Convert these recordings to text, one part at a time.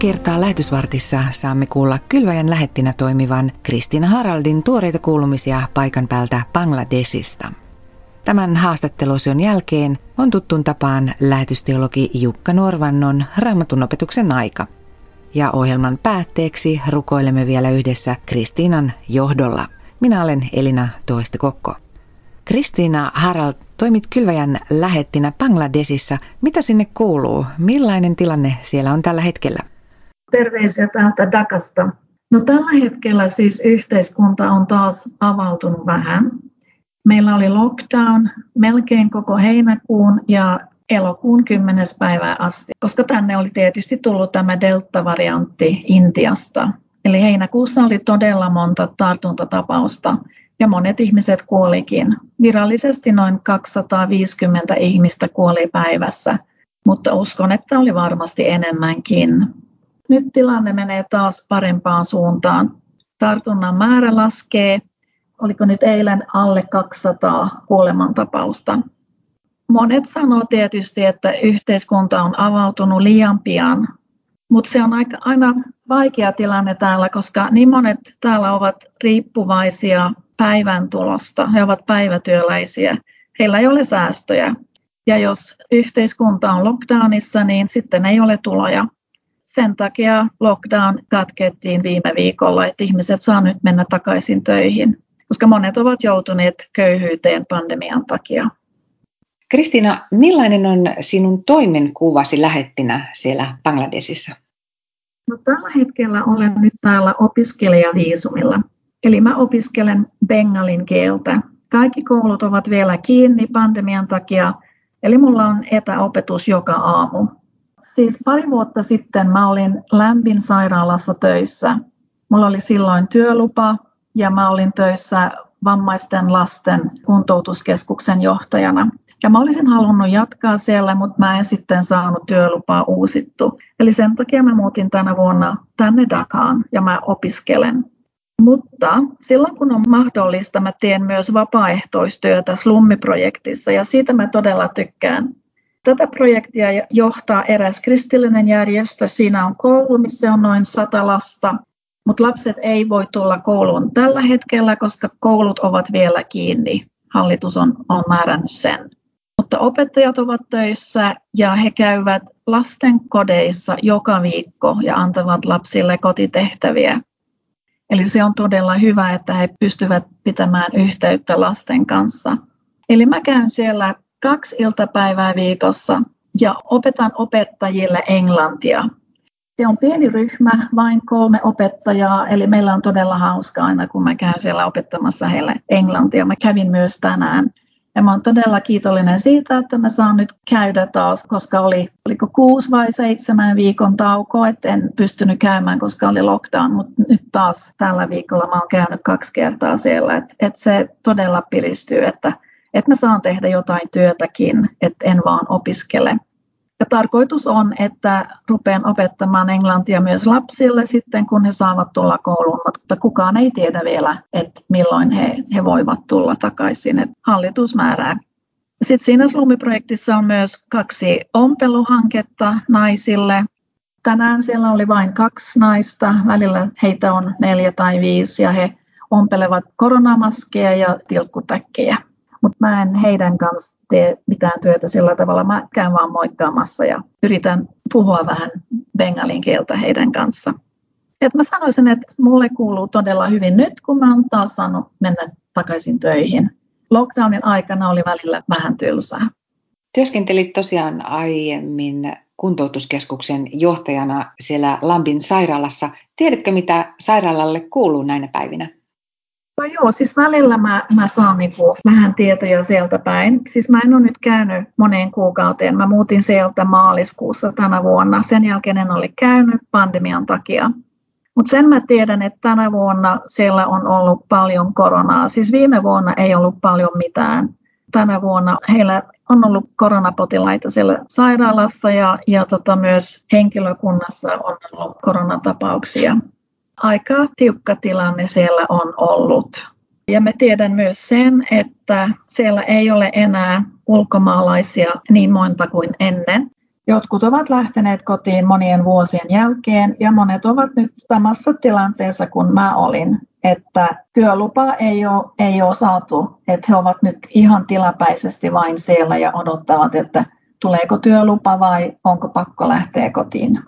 Kertaa lähetysvartissa saamme kuulla kylväjän lähettinä toimivan Kristina Haraldin tuoreita kuulumisia paikan päältä Bangladesista. Tämän haastatteluosion jälkeen on tuttun tapaan lähetysteologi Jukka Norvannon raamatun opetuksen aika. Ja ohjelman päätteeksi rukoilemme vielä yhdessä Kristiinan johdolla. Minä olen Elina Toistekokko. Kristiina Harald, toimit kylväjän lähettinä Bangladesissa. Mitä sinne kuuluu? Millainen tilanne siellä on tällä hetkellä? Terveisiä täältä Dakasta. No tällä hetkellä siis yhteiskunta on taas avautunut vähän. Meillä oli lockdown melkein koko heinäkuun ja elokuun 10. päivää asti, koska tänne oli tietysti tullut tämä delta-variantti Intiasta. Eli heinäkuussa oli todella monta tartuntatapausta ja monet ihmiset kuolikin. Virallisesti noin 250 ihmistä kuoli päivässä, mutta uskon, että oli varmasti enemmänkin. Nyt tilanne menee taas parempaan suuntaan. Tartunnan määrä laskee. Oliko nyt eilen alle 200 kuolemantapausta? Monet sanoo tietysti, että yhteiskunta on avautunut liian pian, mutta se on aika, aina vaikea tilanne täällä, koska niin monet täällä ovat riippuvaisia päivän tulosta. He ovat päivätyöläisiä. Heillä ei ole säästöjä. Ja jos yhteiskunta on lockdownissa, niin sitten ei ole tuloja. Sen takia lockdown katkettiin viime viikolla, että ihmiset saa nyt mennä takaisin töihin, koska monet ovat joutuneet köyhyyteen pandemian takia. Kristina, millainen on sinun toimenkuvasi lähettinä siellä Bangladesissa? No, tällä hetkellä olen nyt täällä opiskelijaviisumilla. Eli mä opiskelen bengalin kieltä. Kaikki koulut ovat vielä kiinni pandemian takia, eli mulla on etäopetus joka aamu. Siis pari vuotta sitten mä olin lämpin sairaalassa töissä. Mulla oli silloin työlupa ja mä olin töissä vammaisten lasten kuntoutuskeskuksen johtajana. Ja mä olisin halunnut jatkaa siellä, mutta mä en sitten saanut työlupaa uusittu. Eli sen takia mä muutin tänä vuonna tänne Dakaan ja mä opiskelen. Mutta silloin kun on mahdollista, mä teen myös vapaaehtoistyötä Slummiprojektissa ja siitä mä todella tykkään. Tätä projektia johtaa eräs kristillinen järjestö. Siinä on koulu, missä on noin sata lasta, mutta lapset ei voi tulla kouluun tällä hetkellä, koska koulut ovat vielä kiinni. Hallitus on, on määrännyt sen. Mutta opettajat ovat töissä ja he käyvät lasten kodeissa joka viikko ja antavat lapsille kotitehtäviä. Eli se on todella hyvä, että he pystyvät pitämään yhteyttä lasten kanssa. Eli mä käyn siellä kaksi iltapäivää viikossa ja opetan opettajille englantia. Se on pieni ryhmä, vain kolme opettajaa, eli meillä on todella hauska aina, kun mä käyn siellä opettamassa heille englantia. Mä kävin myös tänään ja mä olen todella kiitollinen siitä, että mä saan nyt käydä taas, koska oli oliko kuusi vai seitsemän viikon tauko, että en pystynyt käymään, koska oli lockdown, mutta nyt taas tällä viikolla mä oon käynyt kaksi kertaa siellä, että, että se todella piristyy, että, että mä saan tehdä jotain työtäkin, että en vaan opiskele. Ja tarkoitus on, että rupean opettamaan englantia myös lapsille sitten, kun he saavat tulla kouluun, mutta kukaan ei tiedä vielä, että milloin he, he voivat tulla takaisin. Että hallitus määrää. Sitten siinä Slummi-projektissa on myös kaksi ompeluhanketta naisille. Tänään siellä oli vain kaksi naista, välillä heitä on neljä tai viisi ja he ompelevat koronamaskeja ja tilkkutäkkejä mutta mä en heidän kanssa tee mitään työtä sillä tavalla. Mä käyn vaan moikkaamassa ja yritän puhua vähän bengalin kieltä heidän kanssa. Et mä sanoisin, että mulle kuuluu todella hyvin nyt, kun mä oon taas saanut mennä takaisin töihin. Lockdownin aikana oli välillä vähän tylsää. Työskentelit tosiaan aiemmin kuntoutuskeskuksen johtajana siellä Lambin sairaalassa. Tiedätkö, mitä sairaalalle kuuluu näinä päivinä? No joo, siis välillä mä, mä saan niinku vähän tietoja sieltä päin. Siis mä en ole nyt käynyt moneen kuukauteen. Mä muutin sieltä maaliskuussa tänä vuonna. Sen jälkeen en ole käynyt pandemian takia. Mutta sen mä tiedän, että tänä vuonna siellä on ollut paljon koronaa. Siis viime vuonna ei ollut paljon mitään. Tänä vuonna heillä on ollut koronapotilaita siellä sairaalassa ja, ja tota myös henkilökunnassa on ollut koronatapauksia aika tiukka tilanne siellä on ollut. Ja me tiedän myös sen, että siellä ei ole enää ulkomaalaisia niin monta kuin ennen, Jotkut ovat lähteneet kotiin monien vuosien jälkeen ja monet ovat nyt samassa tilanteessa kuin mä olin, että työlupa ei ole, ei ole saatu, että he ovat nyt ihan tilapäisesti vain siellä ja odottavat, että tuleeko työlupa vai onko pakko lähteä kotiin.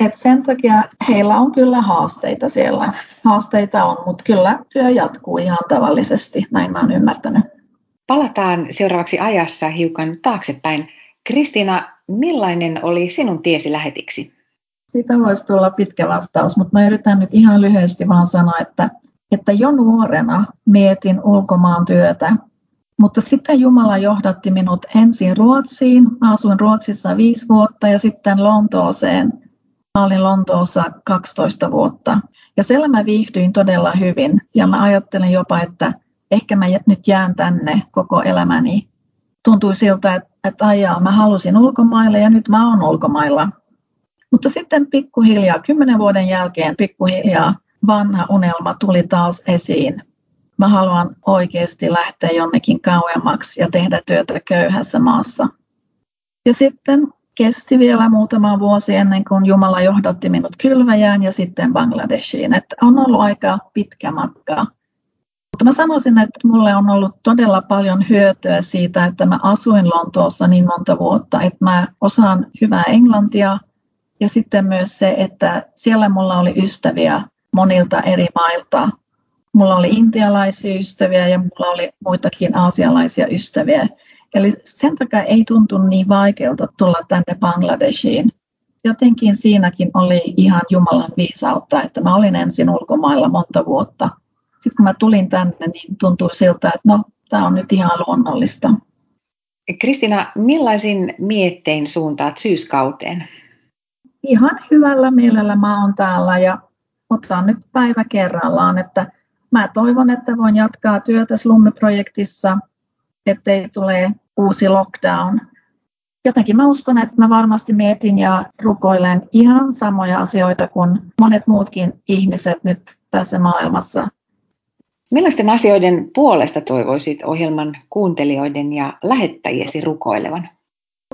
Et sen takia heillä on kyllä haasteita siellä. Haasteita on, mutta kyllä työ jatkuu ihan tavallisesti, näin mä oon ymmärtänyt. Palataan seuraavaksi ajassa hiukan taaksepäin. Kristiina, millainen oli sinun tiesi lähetiksi? Siitä voisi tulla pitkä vastaus, mutta mä yritän nyt ihan lyhyesti vaan sanoa, että, että jo nuorena mietin ulkomaan työtä, mutta sitten Jumala johdatti minut ensin Ruotsiin. Mä asuin Ruotsissa viisi vuotta ja sitten Lontooseen. Mä olin Lontoossa 12 vuotta. Ja siellä mä viihdyin todella hyvin ja mä ajattelin jopa, että ehkä mä nyt jään tänne koko elämäni. Tuntui siltä, että, että ajaa, mä halusin ulkomaille ja nyt mä oon ulkomailla. Mutta sitten pikkuhiljaa, kymmenen vuoden jälkeen pikkuhiljaa vanha unelma tuli taas esiin. Mä haluan oikeasti lähteä jonnekin kauemmaksi ja tehdä työtä köyhässä maassa. Ja sitten kesti vielä muutama vuosi ennen kuin Jumala johdatti minut kylväjään ja sitten Bangladeshiin. Että on ollut aika pitkä matka mutta mä sanoisin, että mulle on ollut todella paljon hyötyä siitä, että mä asuin Lontoossa niin monta vuotta, että mä osaan hyvää englantia ja sitten myös se, että siellä mulla oli ystäviä monilta eri mailta. Mulla oli intialaisia ystäviä ja mulla oli muitakin aasialaisia ystäviä. Eli sen takia ei tuntu niin vaikealta tulla tänne Bangladeshiin. Jotenkin siinäkin oli ihan Jumalan viisautta, että mä olin ensin ulkomailla monta vuotta – sitten kun mä tulin tänne, niin tuntui siltä, että no, tämä on nyt ihan luonnollista. Kristina, millaisin miettein suuntaat syyskauteen? Ihan hyvällä mielellä mä oon täällä ja otan nyt päivä kerrallaan, että mä toivon, että voin jatkaa työtä Slummi-projektissa, ettei tule uusi lockdown. Jotenkin mä uskon, että mä varmasti mietin ja rukoilen ihan samoja asioita kuin monet muutkin ihmiset nyt tässä maailmassa Millaisten asioiden puolesta toivoisit ohjelman kuuntelijoiden ja lähettäjiesi rukoilevan?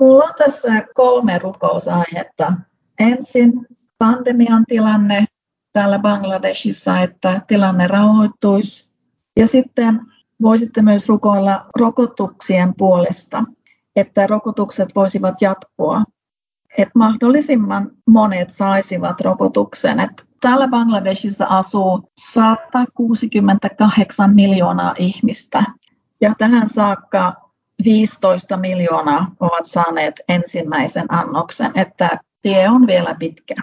Mulla on tässä kolme rukousaihetta. Ensin pandemian tilanne täällä Bangladesissa, että tilanne rauhoittuisi. Ja sitten voisitte myös rukoilla rokotuksien puolesta, että rokotukset voisivat jatkua. Että mahdollisimman monet saisivat rokotuksen. Että Täällä Bangladesissa asuu 168 miljoonaa ihmistä ja tähän saakka 15 miljoonaa ovat saaneet ensimmäisen annoksen, että tie on vielä pitkä.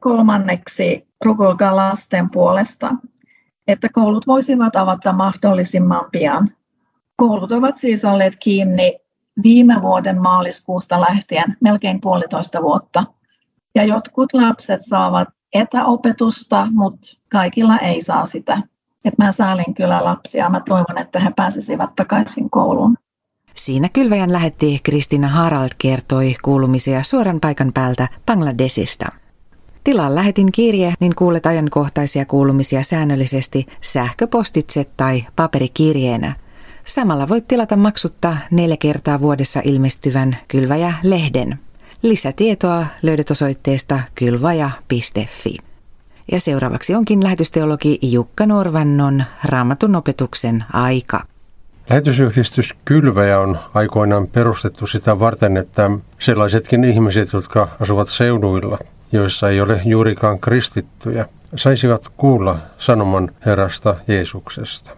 Kolmanneksi rukoilkaa lasten puolesta, että koulut voisivat avata mahdollisimman pian. Koulut ovat siis olleet kiinni viime vuoden maaliskuusta lähtien melkein puolitoista vuotta. Ja jotkut lapset saavat etäopetusta, mutta kaikilla ei saa sitä. Et mä säälin kyllä lapsia. Mä toivon, että he pääsisivät takaisin kouluun. Siinä kylväjän lähetti Kristina Harald kertoi kuulumisia suoran paikan päältä Bangladesista. Tilaan lähetin kirje, niin kuulet ajankohtaisia kuulumisia säännöllisesti sähköpostitse tai paperikirjeenä. Samalla voit tilata maksutta neljä kertaa vuodessa ilmestyvän Kylväjä-lehden. Lisätietoa löydät osoitteesta kylvaja.fi. Ja seuraavaksi onkin lähetysteologi Jukka Norvannon raamatun opetuksen aika. Lähetysyhdistys Kylväjä on aikoinaan perustettu sitä varten, että sellaisetkin ihmiset, jotka asuvat seuduilla, joissa ei ole juurikaan kristittyjä, saisivat kuulla sanoman Herrasta Jeesuksesta.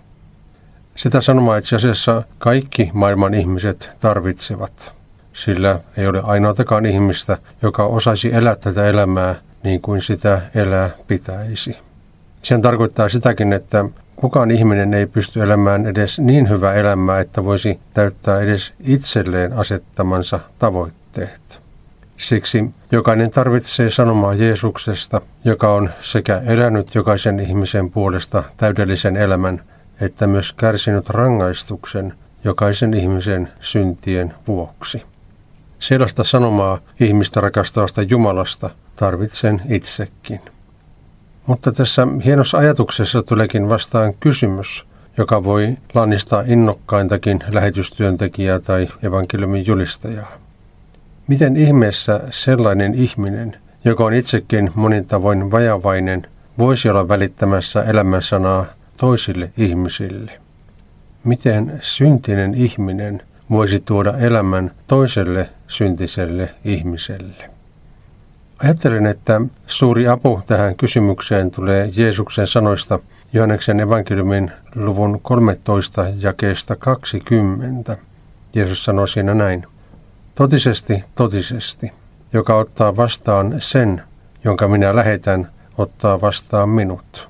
Sitä sanomaa itse asiassa kaikki maailman ihmiset tarvitsevat sillä ei ole ainoatakaan ihmistä, joka osaisi elää tätä elämää niin kuin sitä elää pitäisi. Sen tarkoittaa sitäkin, että kukaan ihminen ei pysty elämään edes niin hyvää elämää, että voisi täyttää edes itselleen asettamansa tavoitteet. Siksi jokainen tarvitsee sanomaa Jeesuksesta, joka on sekä elänyt jokaisen ihmisen puolesta täydellisen elämän, että myös kärsinyt rangaistuksen jokaisen ihmisen syntien vuoksi. Sellaista sanomaa ihmistä rakastavasta Jumalasta tarvitsen itsekin. Mutta tässä hienossa ajatuksessa tuleekin vastaan kysymys, joka voi lannistaa innokkaintakin lähetystyöntekijää tai evankeliumin julistajaa. Miten ihmeessä sellainen ihminen, joka on itsekin monin tavoin vajavainen, voisi olla välittämässä elämän sanaa toisille ihmisille? Miten syntinen ihminen voisi tuoda elämän toiselle syntiselle ihmiselle? Ajattelen, että suuri apu tähän kysymykseen tulee Jeesuksen sanoista Johanneksen evankeliumin luvun 13 jakeesta 20. Jeesus sanoi siinä näin. Totisesti, totisesti, joka ottaa vastaan sen, jonka minä lähetän, ottaa vastaan minut.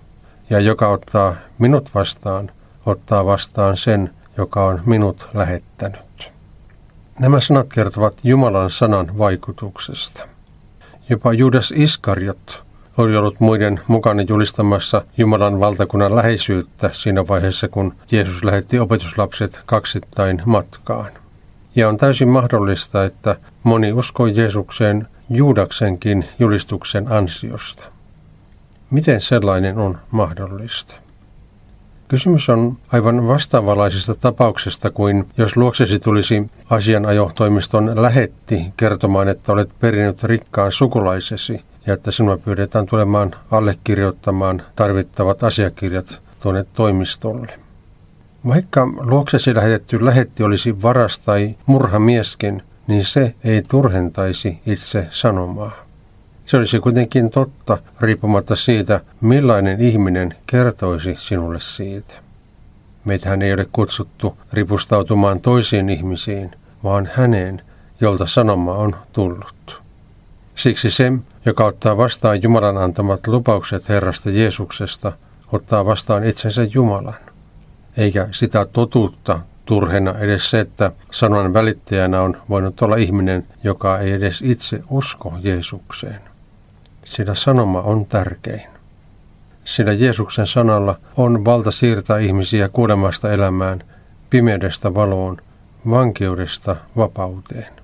Ja joka ottaa minut vastaan, ottaa vastaan sen, joka on minut lähettänyt. Nämä sanat kertovat Jumalan sanan vaikutuksesta. Jopa Judas Iskariot oli ollut muiden mukana julistamassa Jumalan valtakunnan läheisyyttä siinä vaiheessa, kun Jeesus lähetti opetuslapset kaksittain matkaan. Ja on täysin mahdollista, että moni uskoi Jeesukseen Juudaksenkin julistuksen ansiosta. Miten sellainen on mahdollista? Kysymys on aivan vastaavanlaisesta tapauksesta kuin jos luoksesi tulisi asianajotoimiston lähetti kertomaan, että olet perinyt rikkaan sukulaisesi ja että sinua pyydetään tulemaan allekirjoittamaan tarvittavat asiakirjat tuonne toimistolle. Vaikka luoksesi lähetetty lähetti olisi varas tai murhamieskin, niin se ei turhentaisi itse sanomaa. Se olisi kuitenkin totta, riippumatta siitä, millainen ihminen kertoisi sinulle siitä. Meitähän ei ole kutsuttu ripustautumaan toisiin ihmisiin, vaan häneen, jolta sanoma on tullut. Siksi se, joka ottaa vastaan Jumalan antamat lupaukset Herrasta Jeesuksesta, ottaa vastaan itsensä Jumalan. Eikä sitä totuutta turhena edes se, että sanan välittäjänä on voinut olla ihminen, joka ei edes itse usko Jeesukseen. Sillä sanoma on tärkein. Sillä Jeesuksen sanalla on valta siirtää ihmisiä kuolemasta elämään, pimeydestä valoon, vankeudesta vapauteen.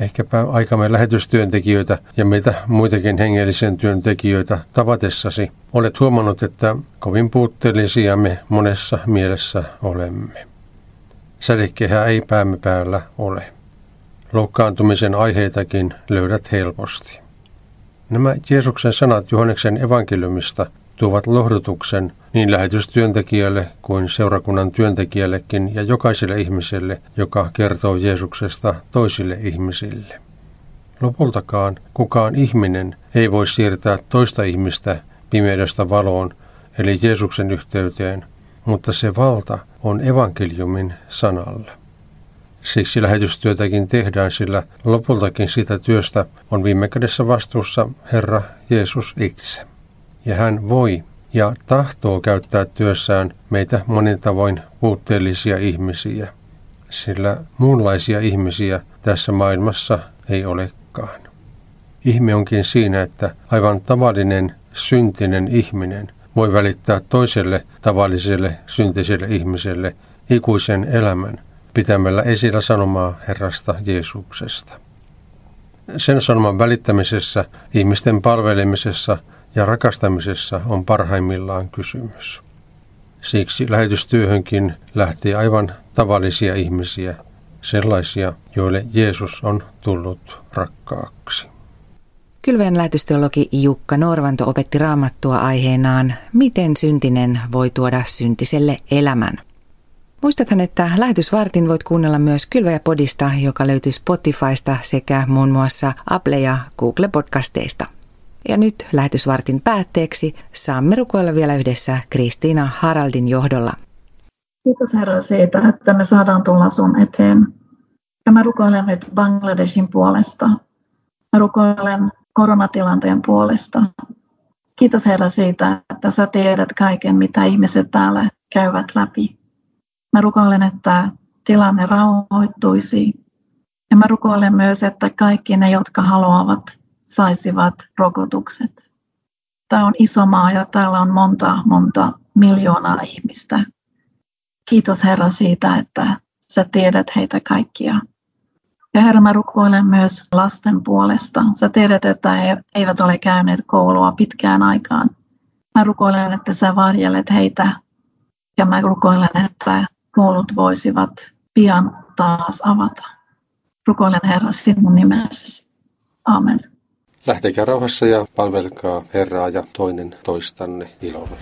Ehkäpä aikamme lähetystyöntekijöitä ja meitä muitakin hengellisen työntekijöitä tavatessasi olet huomannut, että kovin puutteellisia me monessa mielessä olemme. Sädekehä ei päämme päällä ole. Loukkaantumisen aiheitakin löydät helposti. Nämä Jeesuksen sanat Johanneksen evankeliumista tuovat lohdutuksen niin lähetystyöntekijälle kuin seurakunnan työntekijällekin ja jokaiselle ihmiselle, joka kertoo Jeesuksesta toisille ihmisille. Lopultakaan kukaan ihminen ei voi siirtää toista ihmistä pimeydestä valoon, eli Jeesuksen yhteyteen, mutta se valta on evankeliumin sanalla. Siksi lähetystyötäkin tehdään, sillä lopultakin siitä työstä on viime kädessä vastuussa Herra Jeesus itse. Ja hän voi ja tahtoo käyttää työssään meitä monin tavoin puutteellisia ihmisiä, sillä muunlaisia ihmisiä tässä maailmassa ei olekaan. Ihme onkin siinä, että aivan tavallinen syntinen ihminen voi välittää toiselle tavalliselle syntiselle ihmiselle ikuisen elämän pitämällä esillä sanomaa Herrasta Jeesuksesta. Sen sanoman välittämisessä, ihmisten palvelemisessa ja rakastamisessa on parhaimmillaan kysymys. Siksi lähetystyöhönkin lähti aivan tavallisia ihmisiä, sellaisia, joille Jeesus on tullut rakkaaksi. Kylveen lähetysteologi Jukka Norvanto opetti raamattua aiheenaan, miten syntinen voi tuoda syntiselle elämän. Muistathan, että lähetysvartin voit kuunnella myös Kylväjä-podista, joka löytyy Spotifysta sekä muun muassa Apple- ja Google-podcasteista. Ja nyt lähetysvartin päätteeksi saamme rukoilla vielä yhdessä Kristiina Haraldin johdolla. Kiitos Herra siitä, että me saadaan tulla sun eteen. Ja mä rukoilen nyt Bangladeshin puolesta. Mä rukoilen koronatilanteen puolesta. Kiitos Herra siitä, että sä tiedät kaiken, mitä ihmiset täällä käyvät läpi. Mä rukoilen, että tilanne rauhoittuisi. Ja mä rukoilen myös, että kaikki ne, jotka haluavat, saisivat rokotukset. Tämä on iso maa ja täällä on monta, monta miljoonaa ihmistä. Kiitos Herra siitä, että sä tiedät heitä kaikkia. Ja Herra, mä rukoilen myös lasten puolesta. Sä tiedät, että he eivät ole käyneet koulua pitkään aikaan. Mä rukoilen, että sä varjelet heitä. Ja mä rukoilen, että koulut voisivat pian taas avata. Rukoilen Herra sinun nimessäsi. Amen. Lähtekää rauhassa ja palvelkaa Herraa ja toinen toistanne ilolla.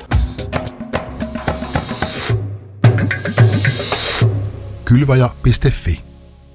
Kylvaja.fi